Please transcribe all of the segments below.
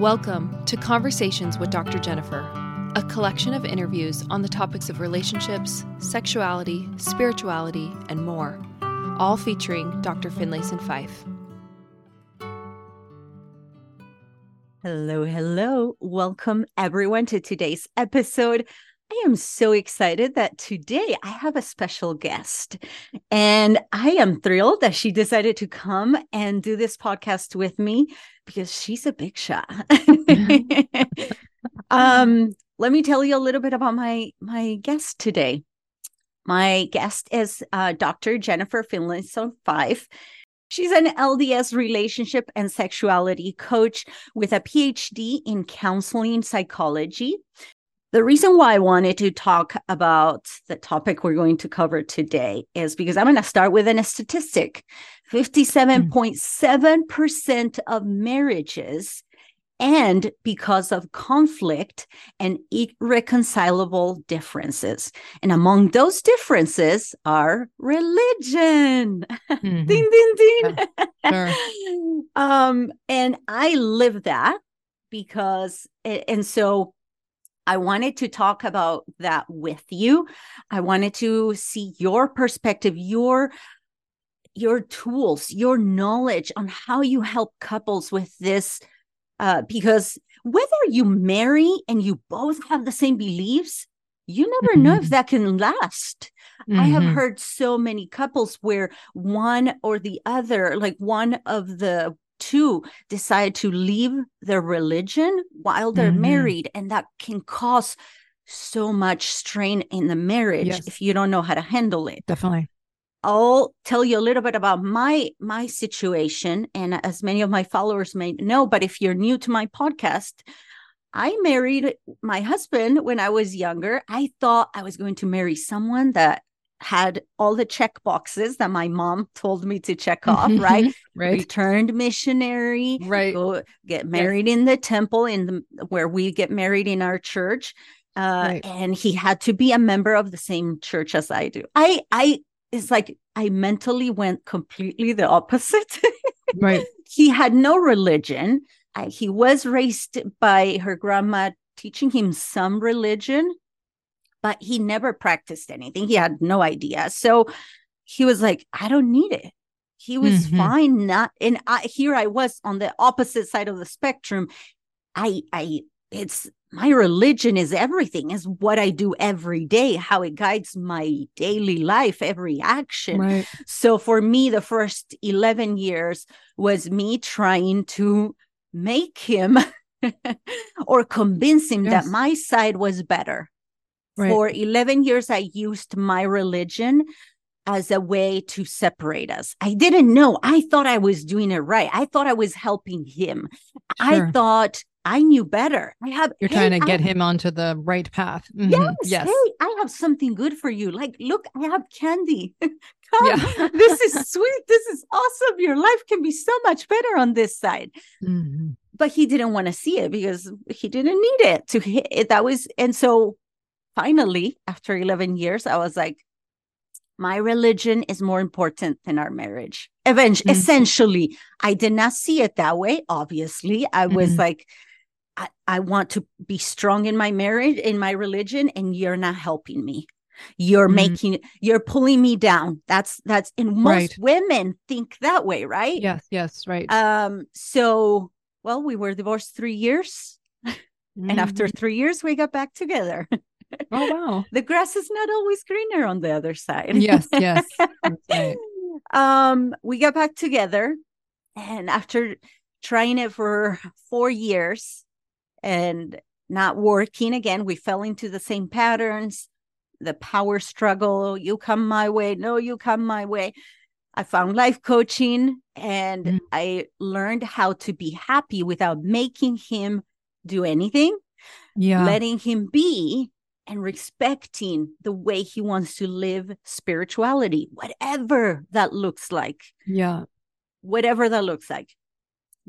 Welcome to Conversations with Dr. Jennifer, a collection of interviews on the topics of relationships, sexuality, spirituality, and more, all featuring Dr. Finlayson Fife. Hello, hello. Welcome everyone to today's episode. I am so excited that today I have a special guest. And I am thrilled that she decided to come and do this podcast with me because she's a big shot. um, let me tell you a little bit about my my guest today. My guest is uh, Dr. Jennifer Finlayson Fife. She's an LDS relationship and sexuality coach with a PhD in counseling psychology. The reason why I wanted to talk about the topic we're going to cover today is because I'm going to start with a statistic 57.7% of marriages end because of conflict and irreconcilable differences. And among those differences are religion. Mm-hmm. ding, ding, ding. Yeah, sure. um, and I live that because, and so I wanted to talk about that with you. I wanted to see your perspective, your your tools, your knowledge on how you help couples with this uh, because whether you marry and you both have the same beliefs, you never mm-hmm. know if mm-hmm. that can last. Mm-hmm. I have mm-hmm. heard so many couples where one or the other, like one of the two decide to leave their religion while they're mm-hmm. married and that can cause so much strain in the marriage yes. if you don't know how to handle it definitely i'll tell you a little bit about my my situation and as many of my followers may know but if you're new to my podcast I married my husband when I was younger. I thought I was going to marry someone that had all the check boxes that my mom told me to check off, right? right. Returned missionary, right. Go get married yes. in the temple in the where we get married in our church. Uh, right. and he had to be a member of the same church as I do. I I it's like I mentally went completely the opposite. right. He had no religion. I, he was raised by her grandma teaching him some religion but he never practiced anything. He had no idea. So he was like, I don't need it. He was mm-hmm. fine. Not and I here I was on the opposite side of the spectrum. I I it's my religion is everything, is what I do every day, how it guides my daily life, every action. Right. So for me, the first 11 years was me trying to make him or convince him yes. that my side was better Right. For 11 years, I used my religion as a way to separate us. I didn't know. I thought I was doing it right. I thought I was helping him. Sure. I thought I knew better. I have You're hey, trying to get I, him onto the right path. Mm-hmm. Yes, yes. Hey, I have something good for you. Like, look, I have candy. Come. Yeah. this is sweet. This is awesome. Your life can be so much better on this side. Mm-hmm. But he didn't want to see it because he didn't need it to hit. That was, and so finally, after 11 years, I was like, my religion is more important than our marriage. Eventually, mm-hmm. essentially, I did not see it that way. Obviously, I mm-hmm. was like, I, I want to be strong in my marriage, in my religion, and you're not helping me. You're mm-hmm. making, you're pulling me down. That's, that's, and most right. women think that way, right? Yes, yes, right. Um, so, well, we were divorced three years. and after mm-hmm. three years, we got back together. Oh wow. the grass is not always greener on the other side. Yes, yes. Right. um, we got back together and after trying it for 4 years and not working again, we fell into the same patterns, the power struggle, you come my way, no you come my way. I found life coaching and mm. I learned how to be happy without making him do anything. Yeah. Letting him be and respecting the way he wants to live spirituality, whatever that looks like. Yeah. Whatever that looks like.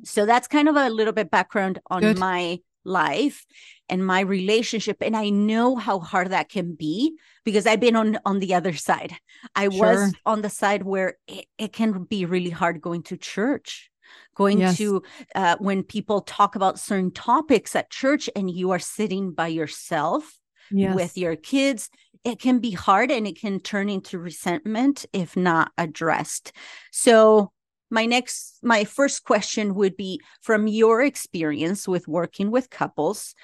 So that's kind of a little bit background on Good. my life and my relationship and i know how hard that can be because i've been on on the other side i sure. was on the side where it, it can be really hard going to church going Yes. to uh, when people talk about certain topics at church and you are sitting by yourself Yes. with your kids it can be hard and it can turn into resentment if not addressed so my next my first question would be from your experience with working with couples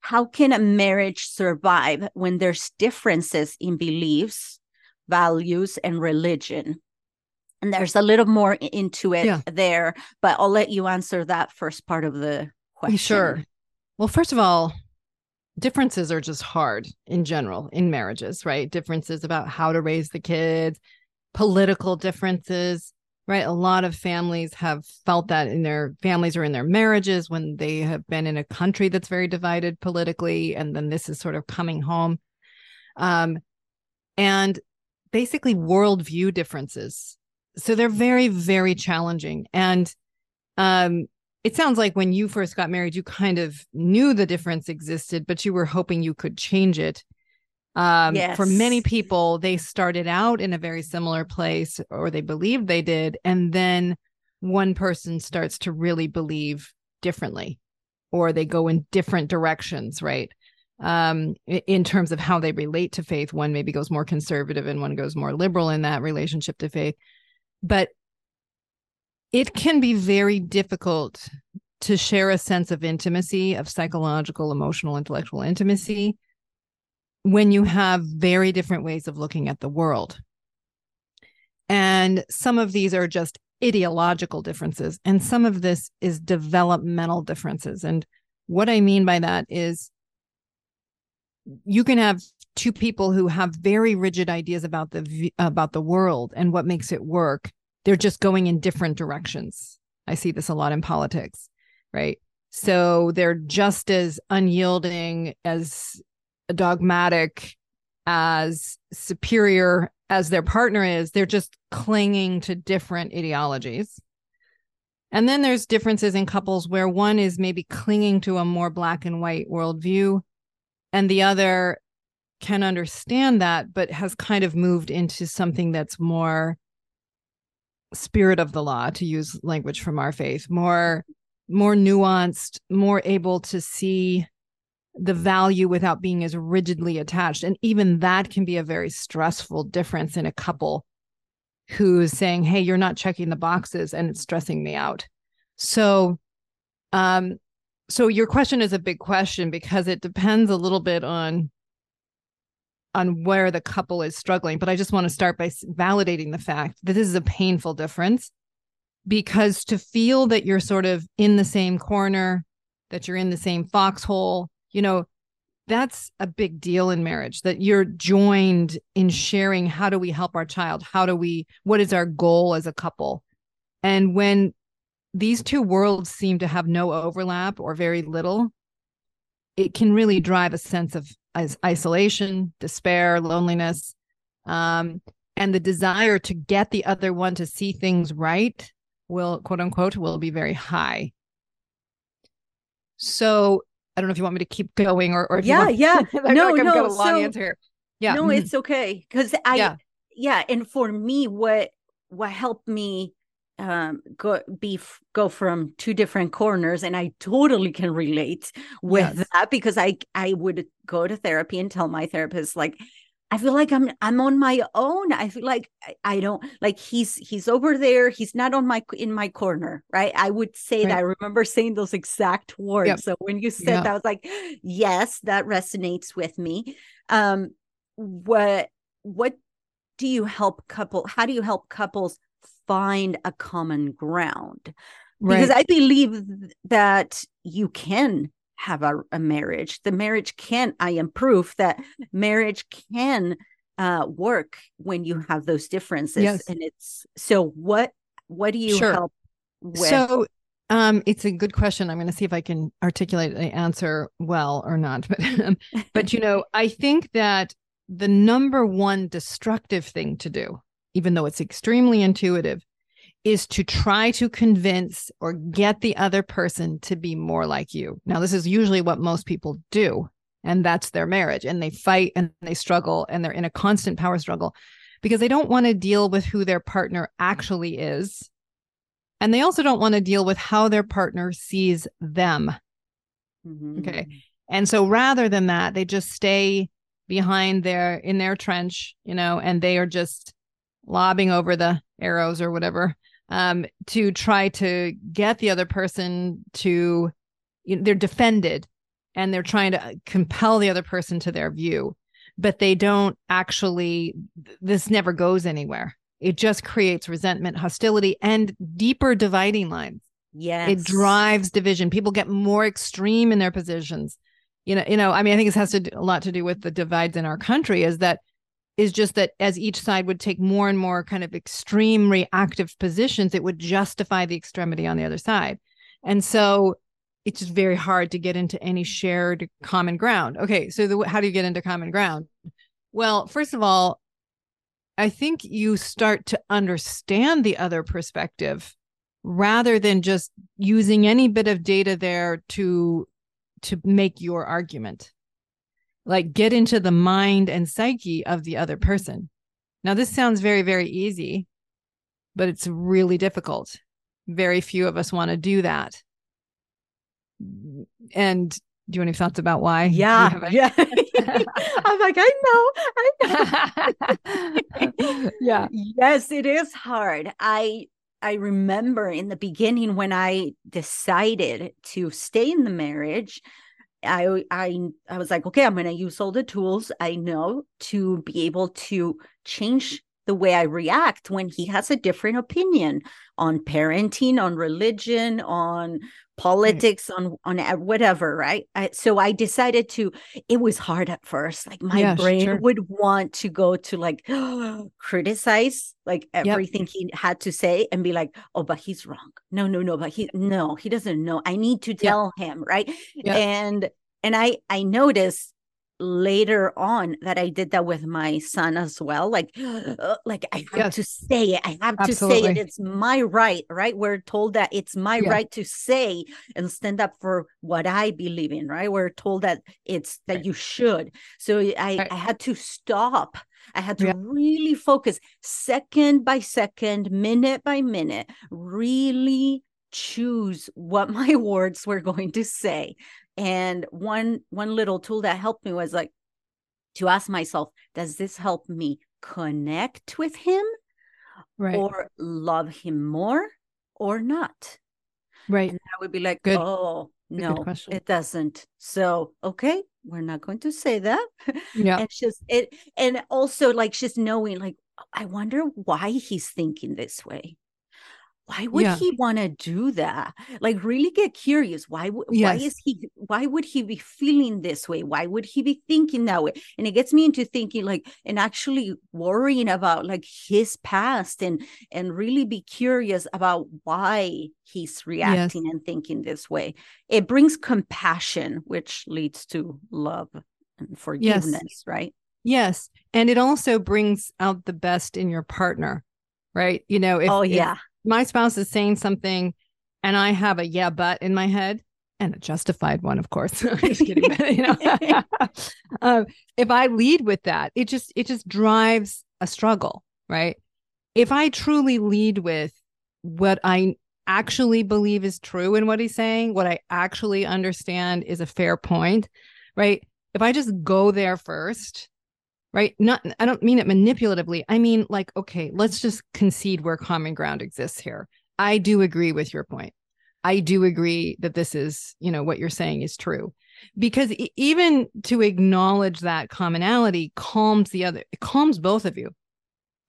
how can a marriage survive when there's differences in beliefs values and religion and there's a little more into it Yeah. there but i'll let you answer that first part of the question Sure. Well, first of all, differences are just hard in general in marriages, right? Differences about how to raise the kids, political differences, right? A lot of families have felt that in their families or in their marriages when they have been in a country that's very divided politically. And then this is sort of coming home. Um, and basically worldview differences. So they're very, very challenging. And um, it sounds like when you first got married, you kind of knew the difference existed, but you were hoping you could change it. Um, For many people, they started out in a very similar place, or they believed they did, and then one person starts to really believe differently, or they go in different directions, right? Um, in terms of how they relate to faith, one maybe goes more conservative, and one goes more liberal in that relationship to faith. But it can be very difficult to share a sense of intimacy, of psychological, emotional, intellectual intimacy when you have very different ways of looking at the world. And some of these are just ideological differences, and some of this is developmental differences. And what I mean by that is you can have two people who have very rigid ideas about the about the world and what makes it work they're just going in different directions. I see this a lot in politics, right? So they're just as unyielding, as dogmatic, as superior as their partner is. They're just clinging to different ideologies. And then there's differences in couples where one is maybe clinging to a more black and white worldview, and the other can understand that, but has kind of moved into something that's more spirit of the law to use language from our faith more more nuanced more able to see the value without being as rigidly attached. And even that can be a very stressful difference in a couple who's saying hey you're not checking the boxes and it's stressing me out. So um so your question is a big question because it depends a little bit on on where the couple is struggling. But I just want to start by validating the fact that this is a painful difference because to feel that you're sort of in the same corner, that you're in the same foxhole, you know, that's a big deal in marriage that you're joined in sharing how do we help our child? How do we, what is our goal as a couple? And when these two worlds seem to have no overlap or very little, it can really drive a sense of is- isolation, despair, loneliness, um, and the desire to get the other one to see things right will, quote unquote, will be very high. So I don't know if you want me to keep going or, or if you Yeah, want- yeah. I feel No, like I've got no, a long so- answer here. Yeah. no it's okay because i Yeah. yeah. and for me what what helped me um go be go from two different corners and i totally can relate with Yes. that because i i would go to therapy and tell my therapist like i feel like i'm i'm on my own. I feel like I, I don't like he's he's over there. He's not on my in my corner right? I would say that. I remember saying those exact words. Yep. so when you said Yeah. that i was like yes that resonates with me. Um what what do you help couple how do you help couples find a common ground because i believe that you can have a, a marriage the marriage can i am proof that marriage can uh work when you have those differences Yes. and it's so what what do you Sure. help with So um it's a good question. I'm going to see if I can articulate the answer well or not. But um, but you know, I think that the number one destructive thing to do, even though it's extremely intuitive, is to try to convince or get the other person to be more like you. Now, this is usually what most people do, and that's their marriage. And they fight and they struggle and they're in a constant power struggle because they don't want to deal with who their partner actually is And they also don't want to deal with how their partner sees them. Mhm. Okay. And so rather than that, they just stay behind their in their trench, you know, and they are just lobbing over the arrows or whatever um, to try to get the other person to you know, they're defended and they're trying to compel the other person to their view but they don't actually this never goes anywhere. It just creates resentment hostility and deeper dividing lines. Yes. it drives division. People get more extreme in their positions. You know you know i mean i think this has to do, a lot to do with the divides in our country is that is just that as each side would take more and more kind of extreme reactive positions it would justify the extremity on the other side. And so it's just very hard to get into any shared common ground. Okay so the, how do you get into common ground? Well first of all i think you start to understand the other perspective rather than just using any bit of data there to to make your argument like get into the mind and psyche of the other person now this sounds very very easy but it's really difficult very few of us want to do that and do you have any thoughts about why Yeah. a- Yeah. I'm like, I know. I know. yeah yes, it is hard. I I remember in the beginning when I decided to stay in the marriage, I I I was like, okay, I'm to use all the tools I know to be able to change the way I react when he has a different opinion on parenting, on religion, on politics, on on uh, whatever, right? I, so I decided to. It was hard at first. Like my Yeah, brain sure. would want to go to like criticize like everything he had to say and be like, oh, but he's wrong. No, no, no, but he no, he doesn't know. I need to tell him, right? Yeah. And and I I noticed later on that I did that with my son as well. Like, uh, like I have Yes. to say it. I have to say it. It's my right, right? We're told that it's my Yeah. right to say and stand up for what I believe in, right? We're told that it's that Right. you should. So I Right. I had to stop. I had to Yeah. really focus second by second, minute by minute, really choose what my words were going to say and one one little tool that helped me was like to ask myself does this help me connect with him right. or love him more or not? Right. And i would be like Good. oh no it doesn't. So okay we're not going to say that. Yeah. And just it and also like just knowing like oh, i wonder why he's thinking this way why would Yeah. he want to do that? Like really get curious why would why is he why would he be feeling this way? Why would he be thinking that way? And it gets me into thinking like and actually worrying about like his past and and really be curious about why he's reacting and thinking this way. It brings compassion which leads to love and forgiveness right? Yes. And it also brings out the best in your partner, right? You know, if, oh if yeah my spouse is saying something and I have a yeah, but in my head, and a justified one, of course. just kidding. but, you know, um, if I lead with that, it just it just drives a struggle, right? If I truly lead with what I actually believe is true in what he's saying, what I actually understand is a fair point, right? If I just go there first, right? Not I don't mean it manipulatively. I mean like okay, let's just concede where common ground exists here. I do agree with your point. I do agree that this is, you know, what you're saying is true. Because even to acknowledge that commonality calms the other, it calms both of you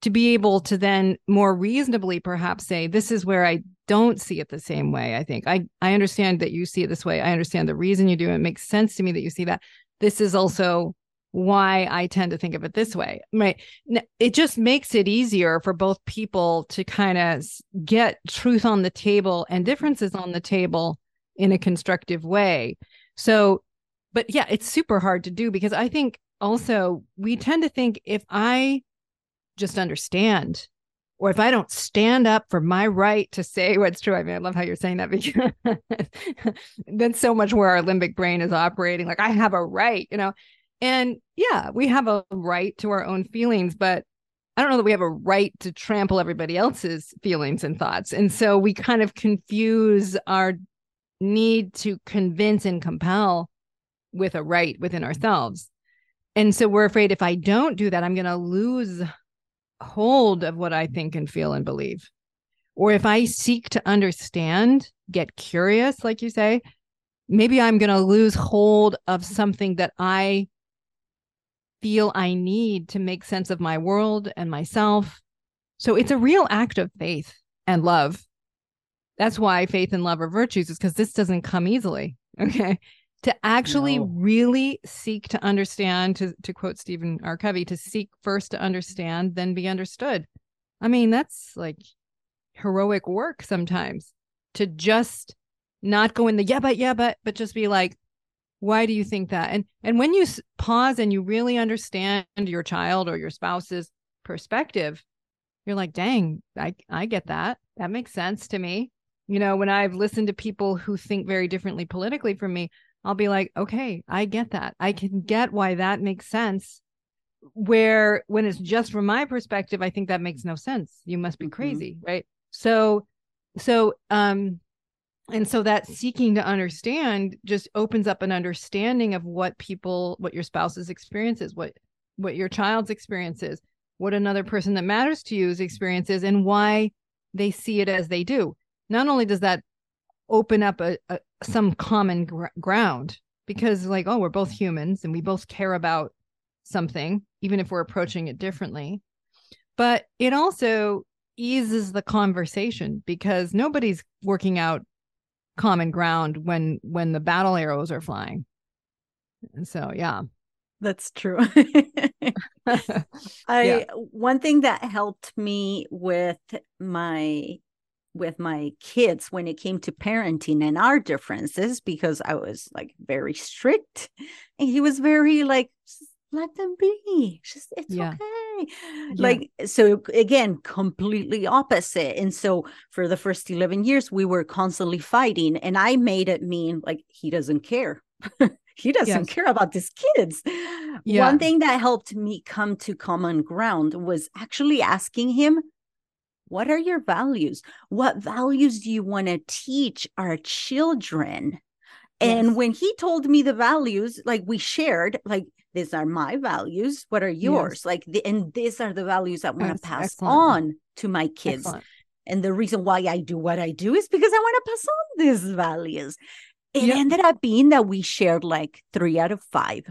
to be able to then more reasonably perhaps say, this is where I don't see it the same way. I think I, I understand that you see it this way. I understand the reason you do. It makes sense to me that you see that. This is also why I tend to think of it this way. Right. It just makes it easier for both people to kind of get truth on the table and differences on the table in a constructive way. So, but yeah, it's super hard to do because I think also we tend to think if I just understand or if I don't stand up for my right to say what's true, I mean, I love how you're saying that because that's so much where our limbic brain is operating. Like, I have a right, you know, and yeah, we have a right to our own feelings, but I don't know that we have a right to trample everybody else's feelings and thoughts. And so we kind of confuse our need to convince and compel with a right within ourselves. And so we're afraid if I don't do that, I'm going to lose hold of what I think and feel and believe. Or if I seek to understand, get curious, like you say, maybe I'm going to lose hold of something that I feel I need to make sense of my world and myself. So it's a real act of faith and love. That's why faith and love are virtues, is because this doesn't come easily. Okay. To actually no. really seek to understand, to, to quote Stephen R. Covey, to seek first to understand, then be understood. I mean, that's like heroic work sometimes to just not go in the yeah, but yeah, but, but just be like, why do you think that? And and when you pause and you really understand your child or your spouse's perspective you're like dang i i get that. That makes sense to me. You know when i've listened to people who think very differently politically from me i'll be like okay i get that. I can get why that makes sense. Where when it's just from my perspective i think that makes no sense. You must be mm-hmm. crazy right? So so um and so that seeking to understand just opens up an understanding of what people what your spouse's experience is what what your child's experience is what another person that matters to you's experience is and why they see it as they do. Not only does that open up a, a some common gr- ground because like oh we're both humans and we both care about something even if we're approaching it differently but it also eases the conversation because nobody's working out common ground when when the battle arrows are flying. And so yeah. That's true. I yeah. one thing that helped me with my with my kids when it came to parenting and our differences because i was like very strict and he was very like let them be just it's yeah. okay yeah. like so again completely opposite and so for the first 11 years we were constantly fighting and i made it mean like he doesn't care he doesn't yes. care about these kids yeah. one thing that helped me come to common ground was actually asking him what are your values what values do you want to teach our children and yes. when he told me the values like we shared like these are my values what are yours yes. like the, and these are the values i want to pass excellent. on to my kids excellent. and the reason why i do what i do is because i want to pass on these values it yep. ended up being that we shared like three out of five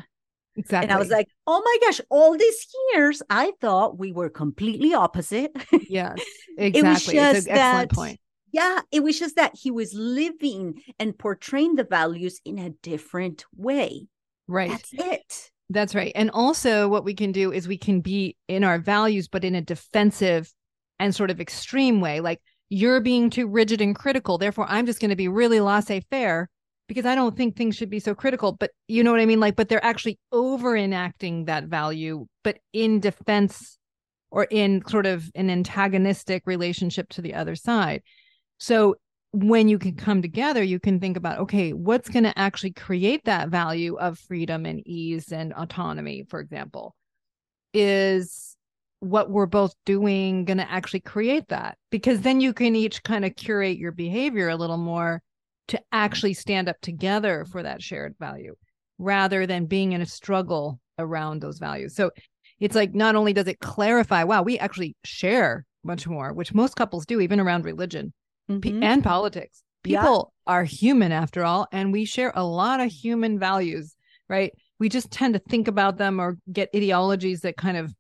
Exactly. And I was like, oh my gosh, all these years I thought we were completely opposite. Yes, exactly. it was just that, point. Yeah, it was just that he was living and portraying the values in a different way. Right. That's it. That's right. And also, what we can do is we can be in our values, but in a defensive and sort of extreme way. Like, you're being too rigid and critical. Therefore, I'm just going to be really laissez faire because I don't think things should be so critical. But you know what I mean? Like, but they're actually over enacting that value, but in defense or in sort of an antagonistic relationship to the other side. So when you can come together, you can think about, okay, what's going to actually create that value of freedom and ease and autonomy, for example, is what we're both doing going to actually create that? Because then you can each kind of curate your behavior a little more to actually stand up together for that shared value rather than being in a struggle around those values. So it's like not only does it clarify, wow, we actually share much more, which most couples do, even around religion mm-hmm. and politics. People yeah. are human after all, and we share a lot of human values, right? We just tend to think about them or get ideologies that kind of,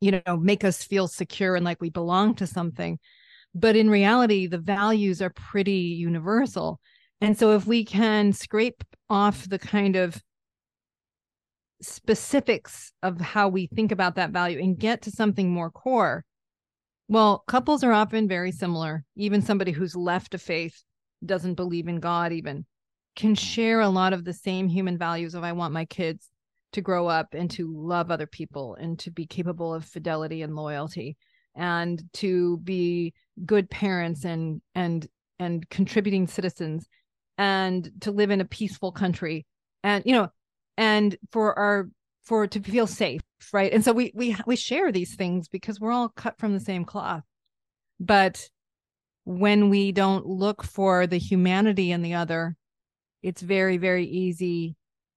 you know, make us feel secure and like we belong to something. But in reality, the values are pretty universal. And so if we can scrape off the kind of specifics of how we think about that value and get to something more core, well, couples are often very similar. Even somebody who's left a faith, doesn't believe in God, even can mm. share a lot of the same human values of I want my kids to grow up and to love other people and to be capable of fidelity and loyalty and to be good parents and and and contributing citizens and to live in a peaceful country. And you know and for our for to feel safe right? And so we we we share these things because we're all cut from the same cloth. But when we don't look for the humanity in the other it's very very easy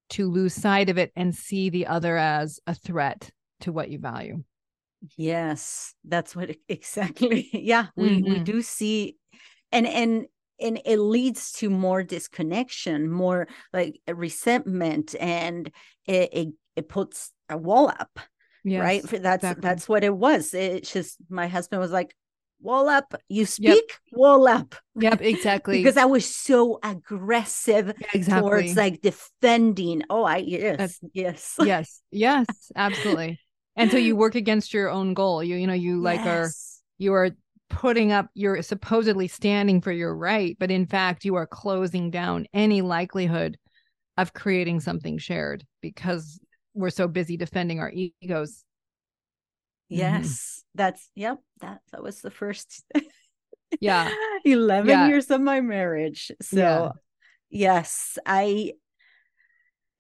to lose sight of it and see the other as a threat to what you value. Yes that's what exactly. Yeah we mm-hmm. we do see and and and it leads to more disconnection more like resentment and it, it, it puts a wall up yes, right that's exactly. that's what it was it's just my husband was like wall up you speak yep. wall up yep exactly because i was so aggressive exactly. towards like defending oh i yes That's, yes yes yes absolutely and so you work against your own goal you you know you like yes. are you are putting up you're supposedly standing for your right but in fact you are closing down any likelihood of creating something shared because we're so busy defending our egos mm-hmm. yes mm-hmm. that's yep that that was the first yeah 11 yeah. years of my marriage so yeah. yes i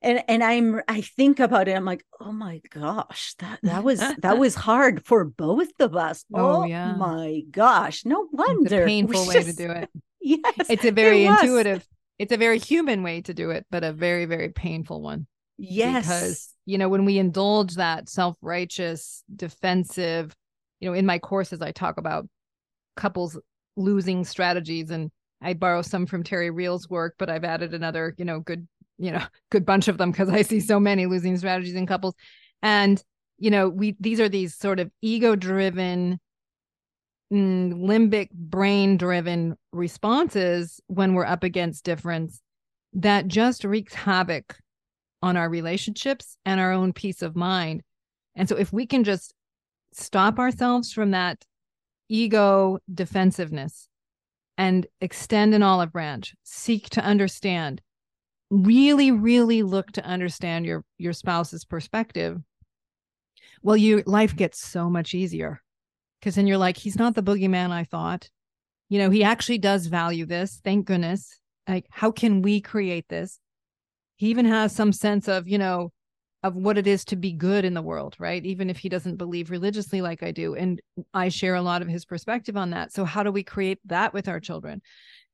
and and i'm i think about it i'm like oh my gosh that that was that was hard for both of us oh, oh yeah my gosh no wonder it's a painful way just, to do it yes it's a very it intuitive it's a very human way to do it but a very very painful one yes because you know when we indulge that self-righteous defensive you know in my courses i talk about couples losing strategies and i borrow some from terry real's work but i've added another you know good you know good bunch of them because i see so many losing strategies in couples. And you know we these are these sort of ego driven mm, limbic brain driven responses when we're up against difference that just wreaks havoc on our relationships and our own peace of mind. And so if we can just stop ourselves from that ego defensiveness and extend an olive branch seek to understand really really look to understand your your spouse's perspective well your life gets so much easier. Because then you're like he's not the boogeyman i thought. You know he actually does value this thank goodness. Like how can we create this he even has some sense of you know of what it is to be good in the world right? Even if he doesn't believe religiously like i do and i share a lot of his perspective on that. So how do we create that with our children?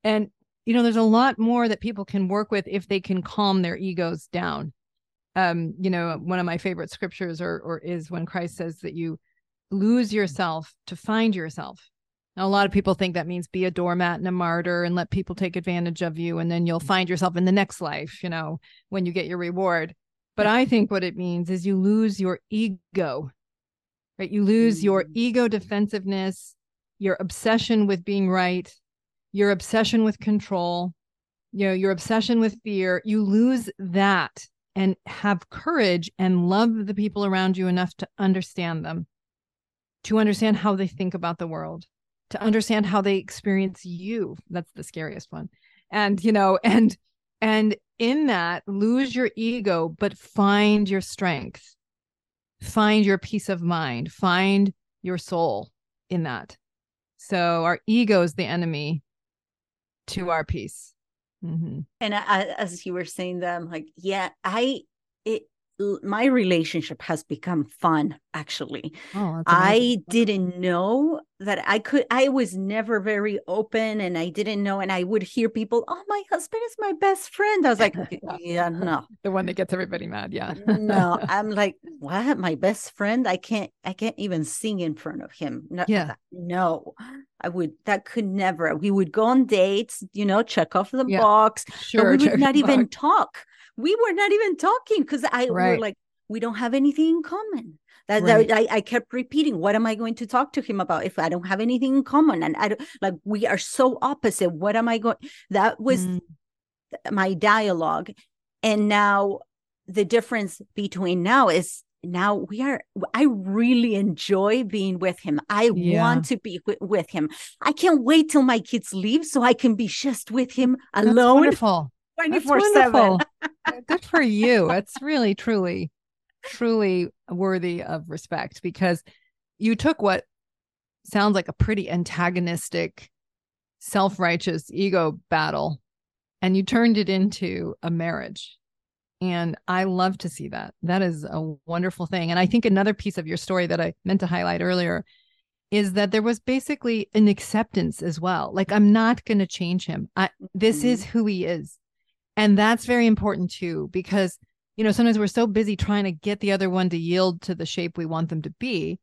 And you know there's a lot more that people can work with if they can calm their egos down. Um you know one of my favorite scriptures or or is when christ says that you lose yourself to find yourself now a lot of people think that means be a doormat and a martyr and let people take advantage of you and then you'll find yourself in the next life you know when you get your reward. But i think what it means is you lose your ego right? You lose your mm. ego defensiveness your obsession with being right your obsession with control, you know, your obsession with fear, you lose that and have courage and love the people around you enough to understand them, to understand how they think about the world, to understand how they experience you. That's the scariest one. And, you know, and, and in that, lose your ego, but find your strength, find your peace of mind, find your soul in that. So our ego is the enemy to our peace. Mm-hmm. And I, as you were saying that, I'm like, yeah, I it my relationship has become fun actually. Oh, i didn't know that i could i was never very open and i didn't know and i would hear people oh my husband is my best friend. I was like yeah no. The one that gets everybody mad yeah. No i'm like what? My best friend? I can't i can't even sing in front of him. No yeah. no. I would that could never we would go on dates you know check off the yeah. box sure we would not even talk we were not even talking because I right. were like, we don't have anything in common. That, right. that I, I, kept repeating, what am I going to talk to him about if I don't have anything in common? And I don't like we are so opposite. What am I going? That was mm. my dialogue. And now the difference between now is now we are i really enjoy being with him i yeah. want to be w- with him i can't wait till my kids leave so i can be just with him alone That's wonderful 24 7 good for you it's really truly truly worthy of respect because you took what sounds like a pretty antagonistic self-righteous ego battle and you turned it into a marriage And I love to see that. That is a wonderful thing. And I think another piece of your story that I meant to highlight earlier is that there was basically an acceptance as well. Like, I'm not going to change him. I, this mm-hmm. is who he is. And that's very important too, because, you know, sometimes we're so busy trying to get the other one to yield to the shape we want them to be.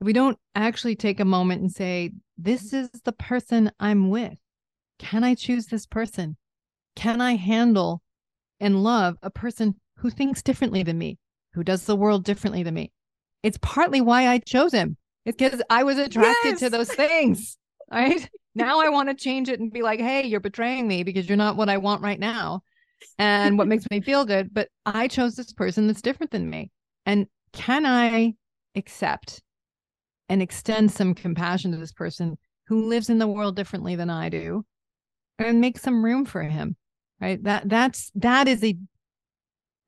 We don't actually take a moment and say, this is the person I'm with. Can I choose this person? Can I handle and love a person who thinks differently than me, who does the world differently than me? It's partly why I chose him. It's because I was attracted yes. to those things. Right. Now I want to change it and be like, hey, you're betraying me because you're not what I want right now. And what makes me feel good. But I chose this person that's different than me. And can I accept and extend some compassion to this person who lives in the world differently than I do and make some room for him? Right. That that's that is a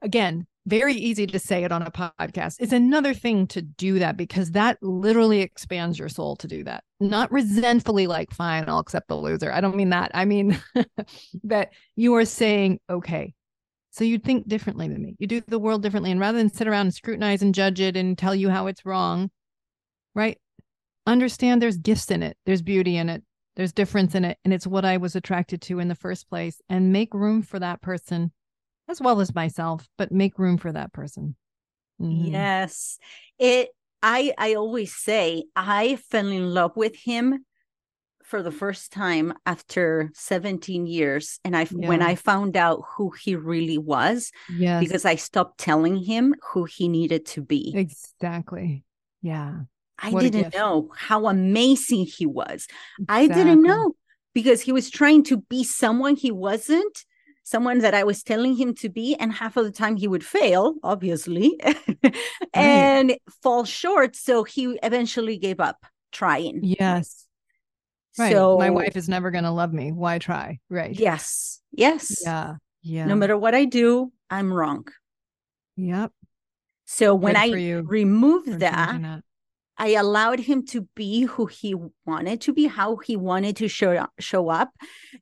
again very easy to say it on a podcast. It's another thing to do that because that literally expands your soul to do that. Not resentfully, like, fine, I'll accept the loser. I don't mean that. I mean that you are saying, okay, so you think differently than me. You do the world differently. And rather than sit around and scrutinize and judge it and tell you how it's wrong, right? Understand there's gifts in it, there's beauty in it, there's difference in it. And it's what I was attracted to in the first place. And make room for that person as well as myself, but make room for that person. Mm-hmm. Yes. It I I always say I fell in love with him for the first time after 17 years and I yeah. when I found out who he really was yes. because I stopped telling him who he needed to be. Exactly. Yeah. I what didn't know how amazing he was. Exactly. I didn't know because he was trying to be someone he wasn't someone that I was telling him to be, and half of the time he would fail, obviously, and right. fall short. So he eventually gave up trying. Yes. Right. So my wife is never going to love me. Why try? Right. Yes. Yes. Yeah. Yeah. No matter what I do, I'm wrong. Yep. So when I removed that, that, I allowed him to be who he wanted to be, how he wanted to show show up,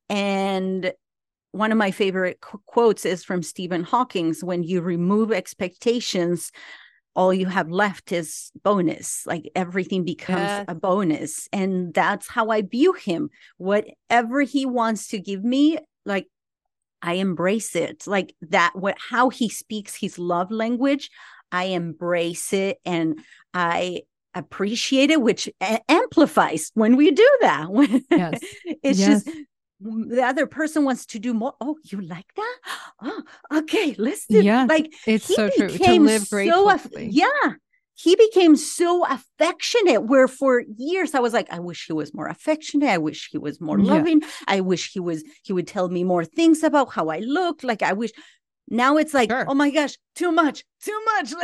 and one of my favorite qu- quotes is from Stephen Hawking's when you remove expectations all you have left is bonus like everything becomes a bonus. And that's how i view him. Whatever he wants to give me like i embrace it. Like that what how he speaks his love language i embrace it and i appreciate it which a- amplifies when we do that. Yes. it's yes. just the other person wants to do more. Oh, you like that? Oh, okay, let's do. Yeah, like it's so true to live gratefully. So, yeah, he became so affectionate. Where for years I was like, I wish he was more affectionate. I wish he was more loving. Yeah. I wish he was. He would tell me more things about how I looked. Like I wish. Now it's like, sure. oh my gosh, too much, too much.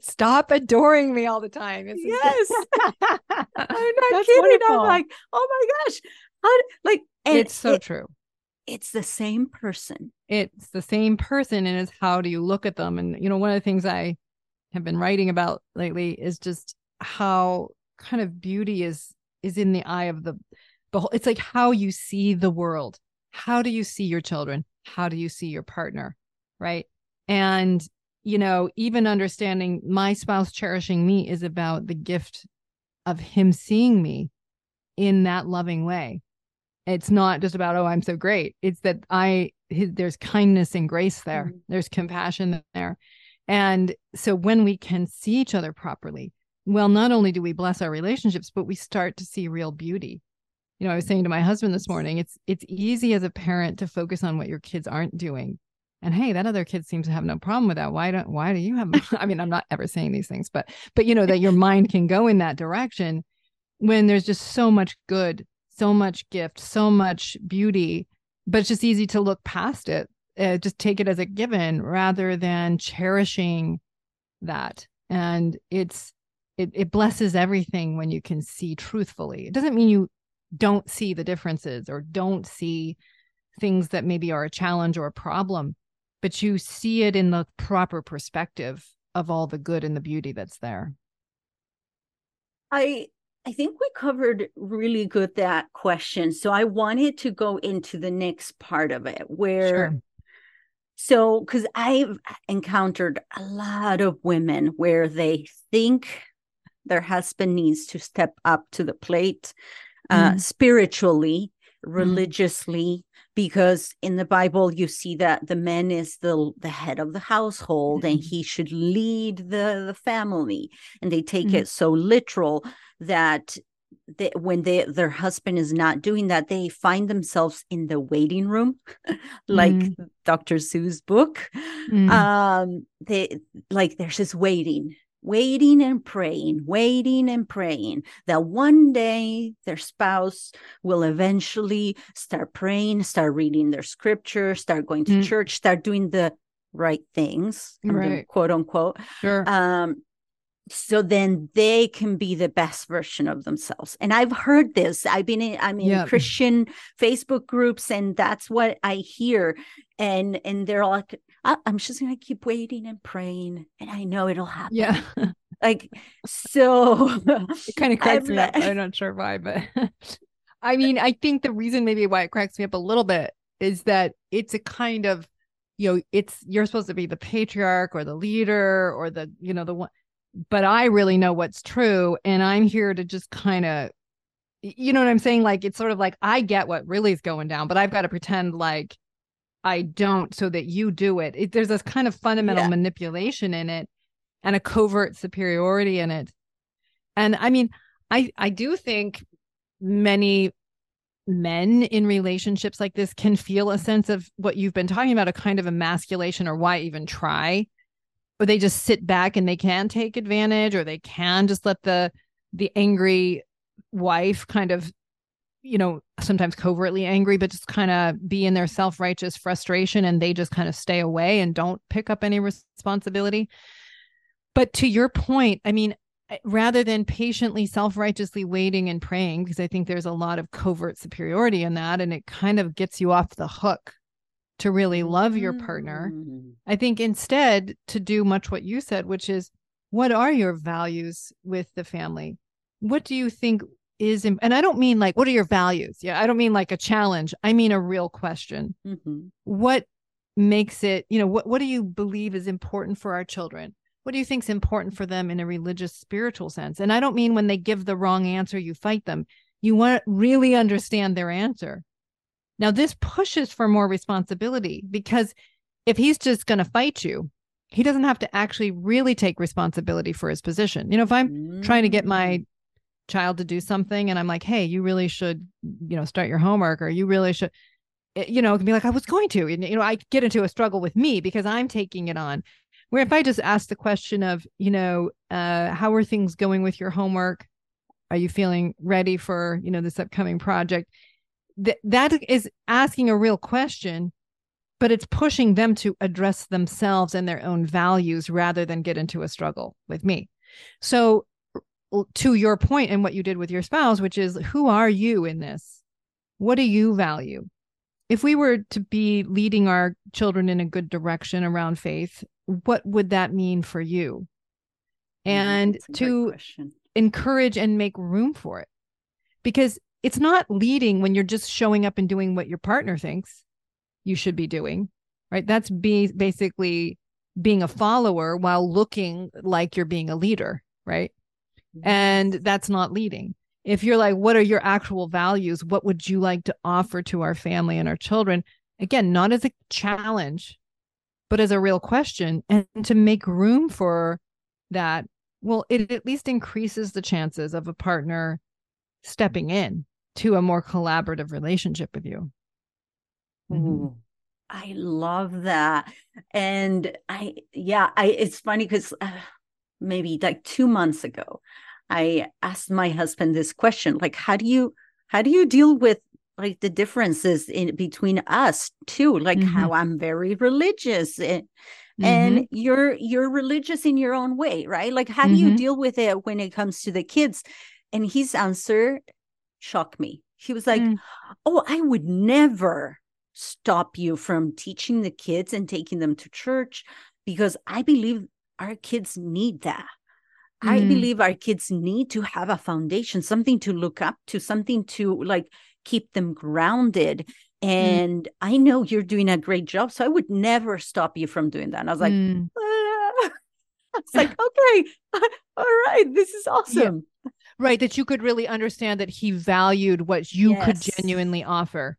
Stop adoring me all the time. It's yes. I'm not kidding. Wonderful. I'm like, oh my gosh. How, like, it's so it, true. It's the same person. It's the same person. And it's how do you look at them? And, you know, one of the things I have been writing about lately is just how kind of beauty is is in the eye of the behold. It's like how you see the world how do you see your children? How do you see your partner? Right. And, you know, even understanding my spouse cherishing me is about the gift of him seeing me in that loving way. It's not just about, oh, I'm so great. It's that I, his, there's kindness and grace there, mm-hmm. there's compassion there. And so when we can see each other properly, well, not only do we bless our relationships, but we start to see real beauty you know, I was saying to my husband this morning, it's it's easy as a parent to focus on what your kids aren't doing. And hey, that other kid seems to have no problem with that. Why don't why do you have I mean, I'm not ever saying these things, but but you know that your mind can go in that direction when there's just so much good, so much gift, so much beauty, but it's just easy to look past it. Uh, just take it as a given rather than cherishing that. And it's it, it blesses everything when you can see truthfully. It doesn't mean you don't see the differences or don't see things that maybe are a challenge or a problem, but you see it in the proper perspective of all the good and the beauty that's there. I I think we covered really good that question. So I wanted to go into the next part of it where sure. So, because I've encountered a lot of women where they think their husband needs to step up to the plate uh, Mm. spiritually, religiously, because in the Bible you see that the man is the the head of the household and Mhm. he should lead the the family, and they take Mhm. it so literal that they, when they their husband is not doing that, they find themselves in the waiting room, like Mm. Dr. Seuss book. Mm. Um, they like there's just waiting, waiting and praying, waiting and praying that one day their spouse will eventually start praying, start reading their scripture, start going to Mm. church, start doing the right things, I'm doing quote unquote. sure. Um, so then they can be the best version of themselves. And I've heard this. I've been in I'm in Yep. Christian Facebook groups, and that's what I hear. And and they're like, I, I'm just gonna keep waiting and praying, and I know it'll happen. yeah. Like so. It kind of cracks I'm me up. I'm not sure why, but I mean, I think the reason maybe why it cracks me up a little bit is that it's a kind of, you know, it's you're supposed to be the patriarch or the leader or the, you know, the one, but I really know what's true. And I'm here to just kind of, you know what I'm saying? Like, it's sort of like I get what really is going down, but I've got to pretend like I don't so that you do it. it there's this kind of fundamental Yeah. manipulation in it and a covert superiority in it. And I mean, I I do think many men in relationships like this can feel a sense of what you've been talking about a kind of emasculation or why even try or they just sit back and they can take advantage or they can just let the the angry wife kind of you know sometimes covertly angry but just kind of be in their self-righteous frustration and they just kind of stay away and don't pick up any responsibility but to your point i mean eh, rather than patiently self-righteously waiting and praying because i think there's a lot of covert superiority in that and it kind of gets you off the hook to really love your partner Mm. I think instead to do much what you said, which is what are your values with the family? What do you think is, and I don't mean like, what are your values? Yeah. I don't mean like a challenge. I mean a real question. Mhm. What makes it, you know, what, what do you believe is important for our children? What do you think is important for them in a religious, spiritual sense? And I don't mean when they give the wrong answer, you fight them. You want to really understand their answer. Now, this pushes for more responsibility because if he's just going to fight you, he doesn't have to actually really take responsibility for his position. You know, if I'm trying to get my Mm. Child to do something and I'm like, hey, you really should, you know, start your homework or you really should, you know, can be like, I was going to. You know, I get into a struggle with me because I'm taking it on. Where if I just ask the question of, you know, uh, how are things going with your homework? Are you feeling ready for, you know, this upcoming project? Th- that is asking a real question but it's pushing them to address themselves and their own values rather than get into a struggle with me. So, to your point and what you did with your spouse, which is who are you in this? What do you value? If we were to be leading our children in a good direction around faith, what would that mean for you? And That's to encourage and make room for it because it's not leading when you're just showing up and doing what your partner thinks you should be doing right that's be basically being a follower while looking like you're being a leader right and that's not leading. If you're like what are your actual values? What would you like to offer to our family and our children? Again not as a challenge but as a real question. And to make room for that well it at least increases the chances of a partner stepping in to a more collaborative relationship with you. Mhm. I love that. And I, yeah, I, it's funny because uh, maybe like two months ago, I asked my husband this question, like, how do you, how do you deal with like the differences in between us too? Like Mhm. how I'm very religious and, Mhm. and you're, you're religious in your own way, right? Like, how do you Mhm. deal with it when it comes to the kids? And his answer shocked me. He was like, Mm. oh, I would never stop you from teaching the kids and taking them to church because I believe our kids need that. I Mm. believe our kids need to have a foundation, something to look up to, something to like keep them grounded. and mm. I know you're doing a great job, so I would never stop you from doing that. And I was like, mm. ah. it's like, okay, all right, this is awesome. Yeah. Right, that you could really understand that he valued what you yes. could genuinely offer.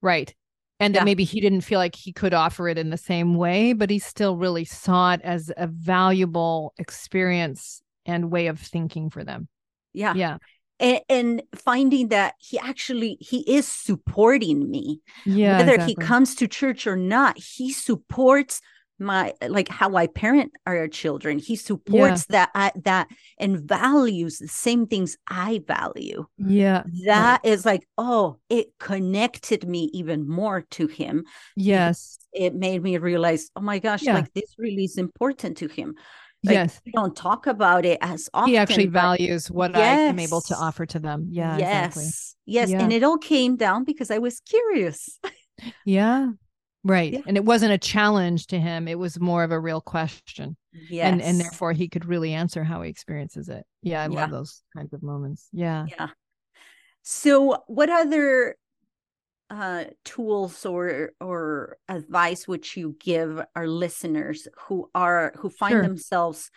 Right. And that yeah. maybe he didn't feel like he could offer it in the same way, but he still really saw it as a valuable experience and way of thinking for them. Yeah. Yeah and, and finding that he actually he is supporting me yeah whether exactly. he comes to church or not he supports my like how I parent our children. He supports yeah. that I, that and values the same things I value. Yeah, that right. is like oh, it connected me even more to him. Yes, it, it made me realize oh my gosh, yeah. like this really is important to him. Like, yes. We don't talk about it as often. He actually values what yes. I am able to offer to them. Yeah. Yes. Exactly. Yes. Yeah. And it all came down because I was curious. yeah. Right. Yeah. And it wasn't a challenge to him. It was more of a real question. Yes. And and therefore he could really answer how he experiences it. Yeah. I yeah. love those kinds of moments. Yeah. Yeah. So what other uh, tools or or advice would you give our listeners who are who find sure. themselves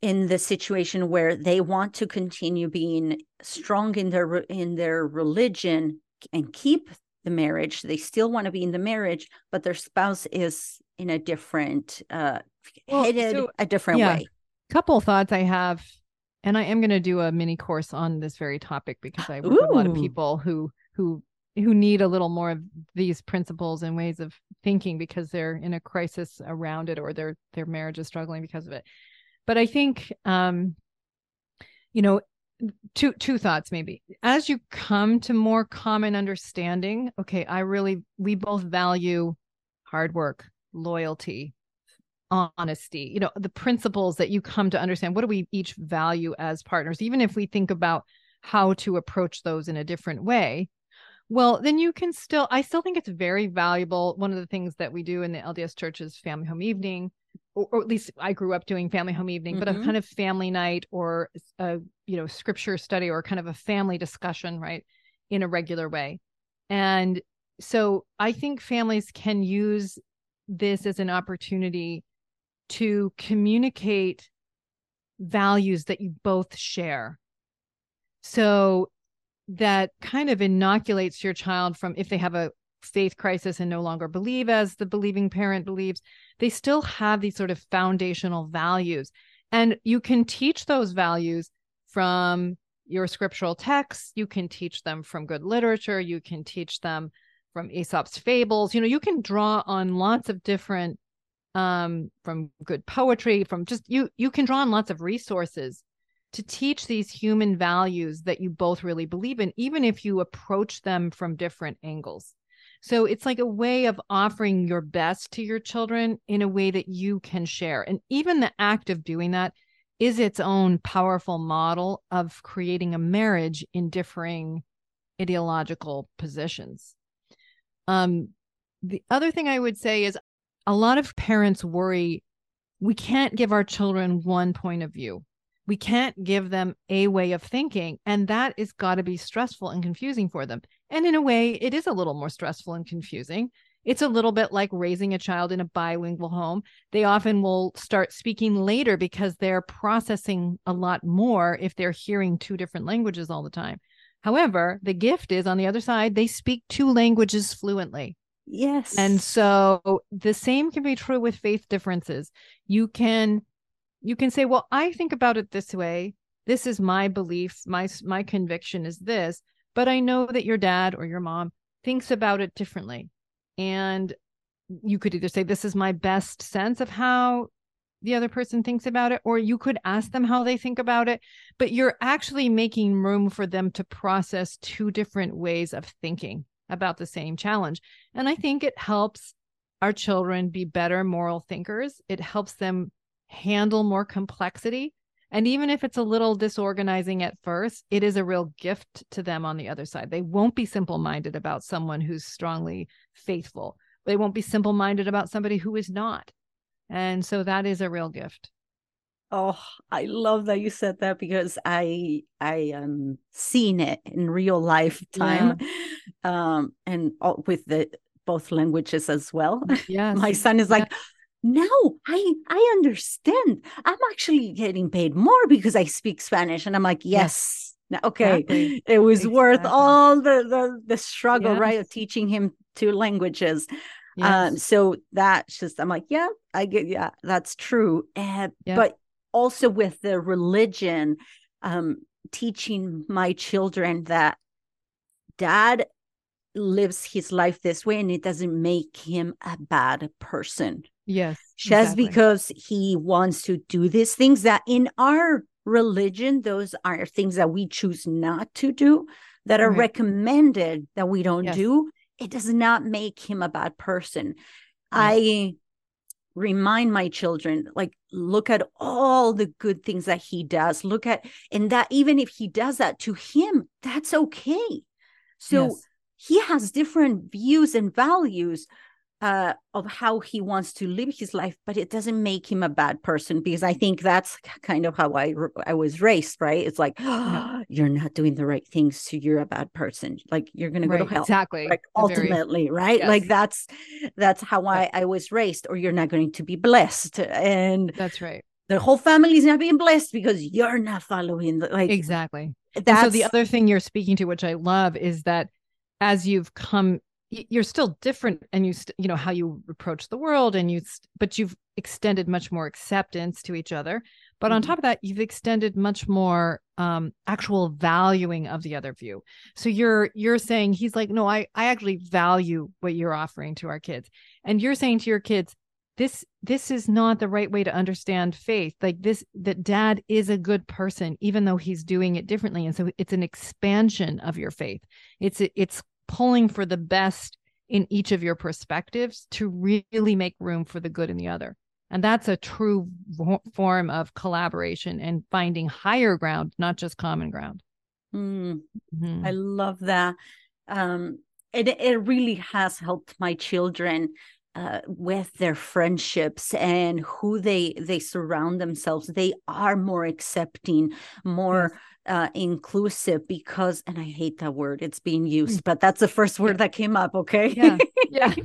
in the situation where they want to continue being strong in their in their religion and keep the marriage they still want to be in the marriage but their spouse is in a different uh well, headed so, a different yeah. way couple thoughts i have and i am going to do a mini course on this very topic because i work Ooh. with a lot of people who who who need a little more of these principles and ways of thinking because they're in a crisis around it or their their marriage is struggling because of it. But i think um you know two two thoughts maybe. As you come to more common understanding okay i really we both value hard work loyalty honesty you know the principles that you come to understand. What do we each value as partners? Even if we think about how to approach those in a different way well, then you can still, I still think it's very valuable. One of the things that we do in the LDS church is family home evening, or, or at least I grew up doing family home evening, mm-hmm. but a mm-hmm. kind of family night or a, you know, scripture study or kind of a family discussion, right, in a regular way. And so I think families can use this as an opportunity to communicate values that you both share. So that kind of inoculates your child from if they have a faith crisis and no longer believe as the believing parent believes, they still have these sort of foundational values. And you can teach those values from your scriptural texts, you can teach them from good literature, you can teach them from Aesop's fables. You know, you can draw on lots of different um from good poetry, from just you you can draw on lots of resources to teach these human values that you both really believe in, even if you approach them from different angles. So it's like a way of offering your best to your children in a way that you can share. And even the act of doing that is its own powerful model of creating a marriage in differing ideological positions. Um, the other thing I would say is a lot of parents worry we can't give our children one point of view we can't give them a way of thinking and that is got to be stressful and confusing for them. And in a way it is a little more stressful and confusing. It's a little bit like raising a child in a bilingual home. They often will start speaking later because they're processing a lot more if they're hearing two different languages all the time. However the gift is on the other side they speak two languages fluently. Yes. and so the same can be true with faith differences. You can you can say, well, I think about it this way. This is my belief. My my conviction is this, but I know that your dad or your mom thinks about it differently. And you could either say this is my best sense of how the other person thinks about it or you could ask them how they think about it but you're actually making room for them to process two different ways of thinking about the same challenge and i think it helps our children be better moral thinkers it helps them handle more complexity. And even if it's a little disorganizing at first, it is a real gift to them on the other side. They won't be simple minded about someone who's strongly faithful, they won't be simple minded about somebody who is not. And so that is a real gift. Oh, I love that you said that because I I am seeing it in real lifetime. Yeah. um, and all, with the both languages as well. Yes. My son is like, no, I I understand. I'm actually getting paid more because I speak Spanish, and I'm like, yes, yes. okay, exactly. it was exactly. worth all the the, the struggle, yes. right, of teaching him two languages. Yes. Um, so that's just I'm like, yeah, I get, yeah, that's true. And yeah. but also with the religion, um, teaching my children that dad lives his life this way and it doesn't make him a bad person. Yes. Just exactly. because he wants to do these things that in our religion, those are things that we choose not to do, that are right. recommended that we don't yes. do. It does not make him a bad person. I remind my children like look at all the good things that he does look at and that even if he does that to him that's okay so yes he has different views and values uh, of how he wants to live his life, but it doesn't make him a bad person because I think that's kind of how I I was raised, right? It's like oh, you're not doing the right things, so you're a bad person. Like you're gonna go right, to hell, exactly. Like ultimately, very... right? Yes. Like that's that's how I I was raised, or you're not going to be blessed, and that's right. The whole family is not being blessed because you're not following the like exactly. That's so the other thing you're speaking to, which I love, is that as you've come you're still different and you st- you know how you approach the world and you st- but you've extended much more acceptance to each other. But mm-hmm. on top of that you've extended much more um actual valuing of the other view. So you're you're saying he's like no i i actually value what you're offering to our kids. And you're saying to your kids this this is not the right way to understand faith. Like this that dad is a good person even though he's doing it differently. And so it's an expansion of your faith. It's it's pulling for the best in each of your perspectives to really make room for the good in the other. And that's a true form of collaboration and finding higher ground not just common ground. Mm, mm-hmm. i love that. Um it, it really has helped my children uh, with their friendships and who they they surround themselves. They are more accepting more. Uh, inclusive because and i hate that word it's being used mm. but that's the first word that came up okay? Yeah. Yeah.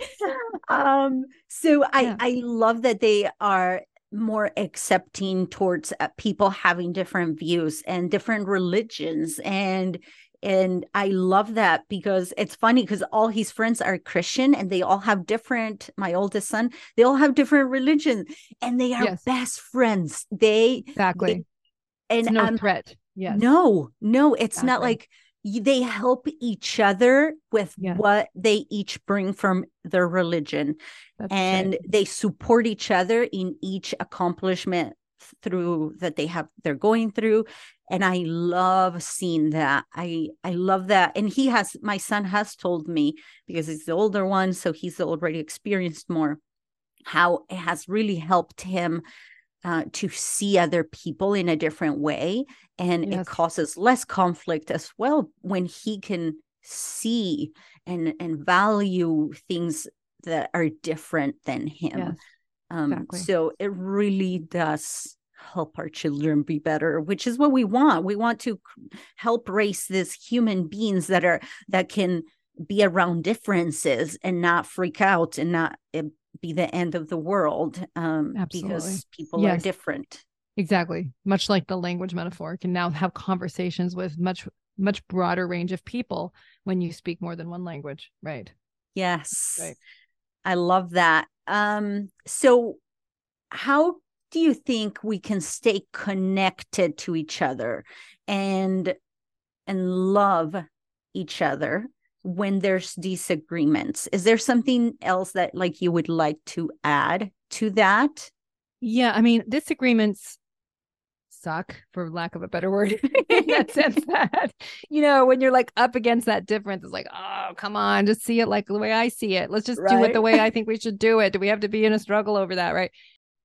Um so i yeah. i love that they are more accepting towards uh, people having different views and different religions and and i love that because it's funny because all his friends are christian and they all have different my oldest son they all have different religions and they are yes. best friends. They exactly. they, and it's no um, threat yes no no it's exactly. not like they help each other with yes. what they each bring from their religion That's and it. they support each other in each accomplishment through that they have they're going through and i love seeing that i i love that and he has my son has told me because he's the older one so he's already experienced more how it has really helped him uh, to see other people in a different way and yes. it causes less conflict as well when he can see and and value things that are different than him yes. Um, exactly. So it really does help our children be better which is what we want we want to help raise these human beings that are that can be around differences and not freak out and not eh, be the end of the world um, because people yes. are different. Exactly. Much like the language metaphor can now have conversations with much much broader range of people when you speak more than one language. Right. Yes. Right. i love that. Um so how do you think we can stay connected to each other and and love each other when there's disagreements. Is there something else that like you would like to add to that? Yeah i mean disagreements suck for lack of a better word in that sense that you know when you're like up against that difference it's like oh come on just see it like the way i see it. Let's just right? do it the way i think we should do it. Do we have to be in a struggle over that? Right?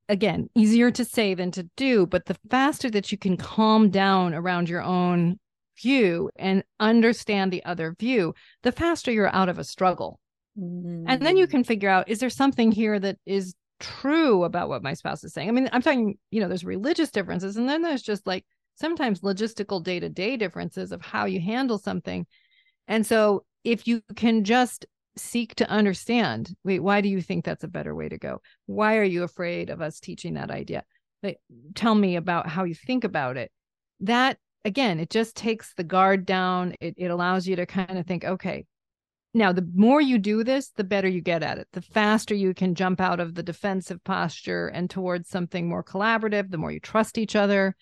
Again easier to say than to do but the faster that you can calm down around your own view and understand the other view the faster you're out of a struggle. Mm. and then you mm. can figure out is there something here that is true about what my spouse is saying? I mean i'm talking you know there's religious differences and then there's just like sometimes logistical day-to-day differences of how you handle something. And so if you can just seek to understand wait why do you think that's a better way to go? Why are you afraid of us teaching that idea? Like, tell me about how you think about it. That again it just takes the guard down it, it allows you to kind of think okay now the more you do this the better you get at it the faster you can jump out of the defensive posture and towards something more collaborative the more you trust each other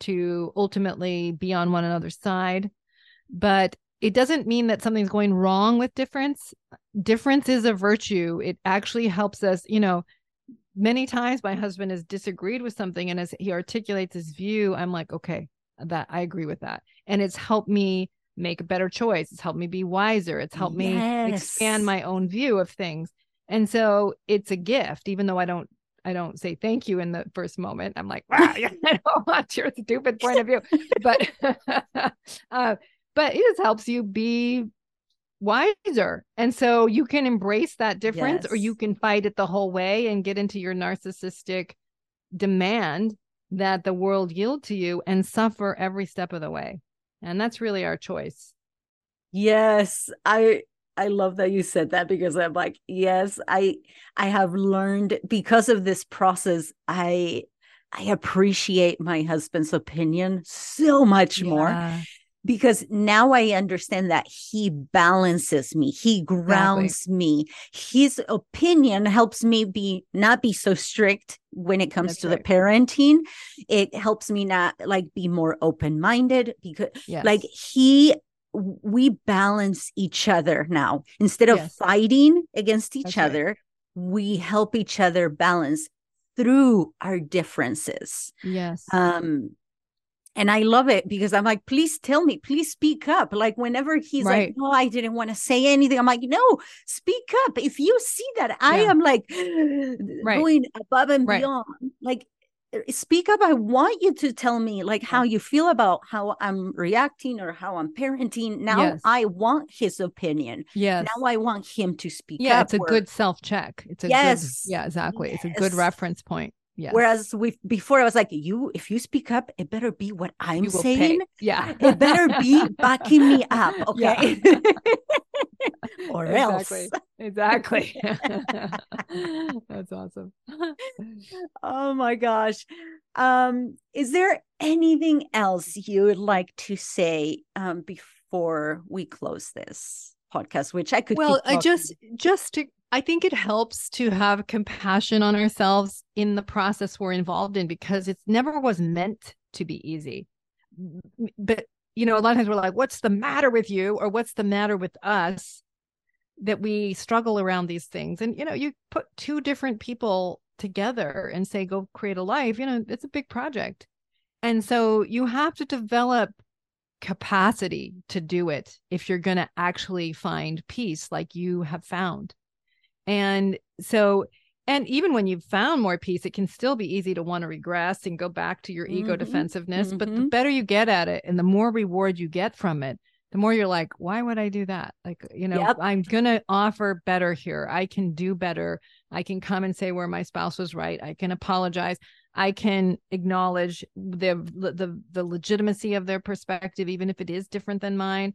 to ultimately be on one another's side but it doesn't mean that something's going wrong with difference. Difference is a virtue. It actually helps us, you know, many times my husband has disagreed with something and as he articulates his view, I'm like, okay, that I agree with that. And it's helped me make a better choice. It's helped me be wiser. It's helped yes. me expand my own view of things. And so it's a gift, even though I don't I don't say thank you in the first moment. I'm like, wow, I don't want your stupid point of view. But uh, but it just helps you be wiser. And so you can embrace that difference yes. or you can fight it the whole way and get into your narcissistic demand that the world yield to you and suffer every step of the way. And that's really our choice. Yes, I I love that you said that because I'm like, yes, I I have learned because of this process, I I appreciate my husband's opinion so much yeah. more because now I understand that he balances me, he grounds exactly. me. His opinion helps me be not be so strict when it comes That's to right. the parenting. It helps me not like be more open-minded because yes. like he we balance each other now instead of yes. fighting against each That's other. Right. We help each other balance through our differences. Yes. Um and I love it because I'm like, please tell me, please speak up. Like whenever he's right. like, no, I didn't want to say anything. I'm like, no, speak up. If you see that I am like right. going above and right. beyond, like uh, speak up. I want you to tell me like how you feel about how I'm reacting or how I'm parenting. Now yes. I want his opinion. Yes. Now I want him to speak yeah, it's a or, good self check. It's a yes. good, yeah, exactly. Yes. It's a good reference point. Yes. Whereas we before I was like, you if you speak up, it better be what I'm saying. Pay. Yeah. it better be backing me up. Okay. Yeah. or exactly. else. Exactly. That's awesome. oh my gosh. Um, is there anything else you would like to say um before we close this podcast, which I could well, I just just to I think it helps to have compassion on ourselves in the process we're involved in because it never was meant to be easy. But, you know, a lot of times we're like, what's the matter with you? Or what's the matter with us? That we struggle around these things. And, you know, you put two different people together and say, go create a life, you know, it's a big project. And so you have to develop capacity to do it if you're going to actually find peace like you have found. And so, and even when you've found more peace, it can still be easy to want to regress and go back to your ego mm-hmm. defensiveness. Mm-hmm. But the mm-hmm. better you get at it and the more reward you get from it, the more you're like, why would I do that? Like, you know, yep. I'm going to offer better here. I can do better. I can come and say where my spouse was right. I can apologize. I can acknowledge the the the legitimacy of their perspective, even if it is different than mine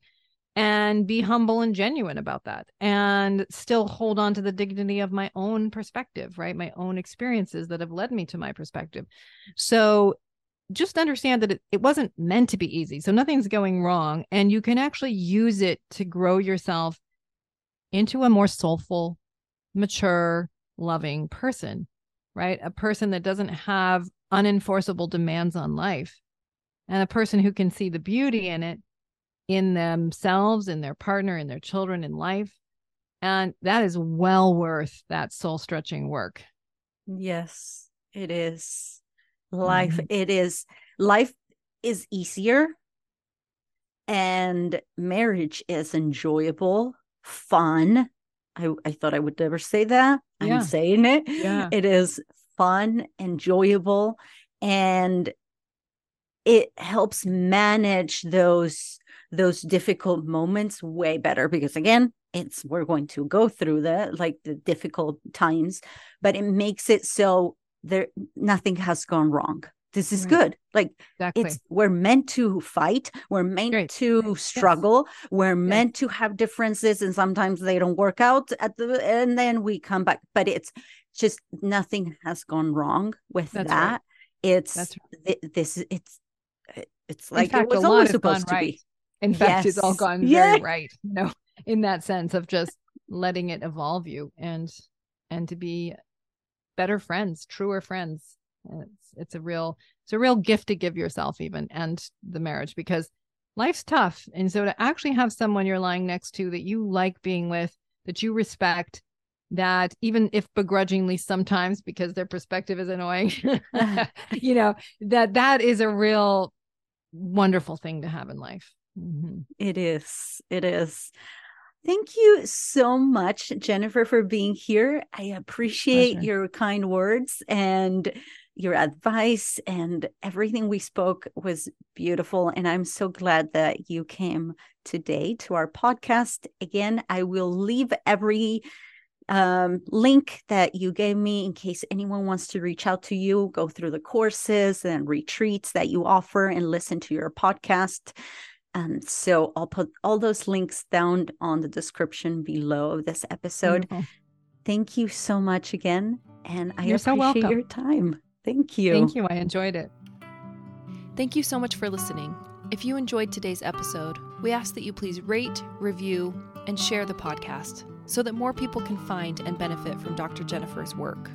and be humble and genuine about that and still hold on to the dignity of my own perspective right? My own experiences that have led me to my perspective. So just understand that it, it wasn't meant to be easy. So nothing's going wrong and you can actually use it to grow yourself into a more soulful mature loving person right? A person that doesn't have unenforceable demands on life and a person who can see the beauty in it in themselves, in their partner, in their children, in life. And that is well worth that soul stretching work. Yes, it is. Life, mm-hmm. it is. Life is easier and marriage is enjoyable, fun. I, I thought I would never say that. Yeah. I'm saying it. Yeah. It is fun, enjoyable, and it helps manage those those difficult moments way better because again it's we're going to go through the like the difficult times but it makes it so there nothing has gone wrong this is Right. good like exactly. it's we're meant to fight we're meant Right. to struggle we're Yes. meant to have differences and sometimes they don't work out at the and then we come back but it's just nothing has gone wrong with That's that right. it's That's thi- this it's it's like fact, it was always supposed to right. be In fact, it's all Yes. gone very right. You know, in that sense of just letting it evolve you and and to be better friends, truer friends. It's it's a real it's a real gift to give yourself even and the marriage because life's tough. And so to actually have someone you're lying next to that you like being with, that you respect, that even if begrudgingly sometimes because their perspective is annoying, you know, that that is a real wonderful thing to have in life. Mhm. It is. It is. Thank you so much, Jennifer, for being here. I appreciate Pleasure. your kind words and your advice, and everything we spoke was beautiful. And I'm so glad that you came today to our podcast. Again, I will leave every um, link that you gave me in case anyone wants to reach out to you, go through the courses and retreats that you offer and listen to your podcast. And so I'll put all those links down on the description below of this episode. Wonderful. Thank you so much again. And I You're so appreciate welcome. your time. Thank you. Thank you. I enjoyed it. Thank you so much for listening. If you enjoyed today's episode, we ask that you please rate, review, and share the podcast so that more people can find and benefit from Dr. Jennifer's work.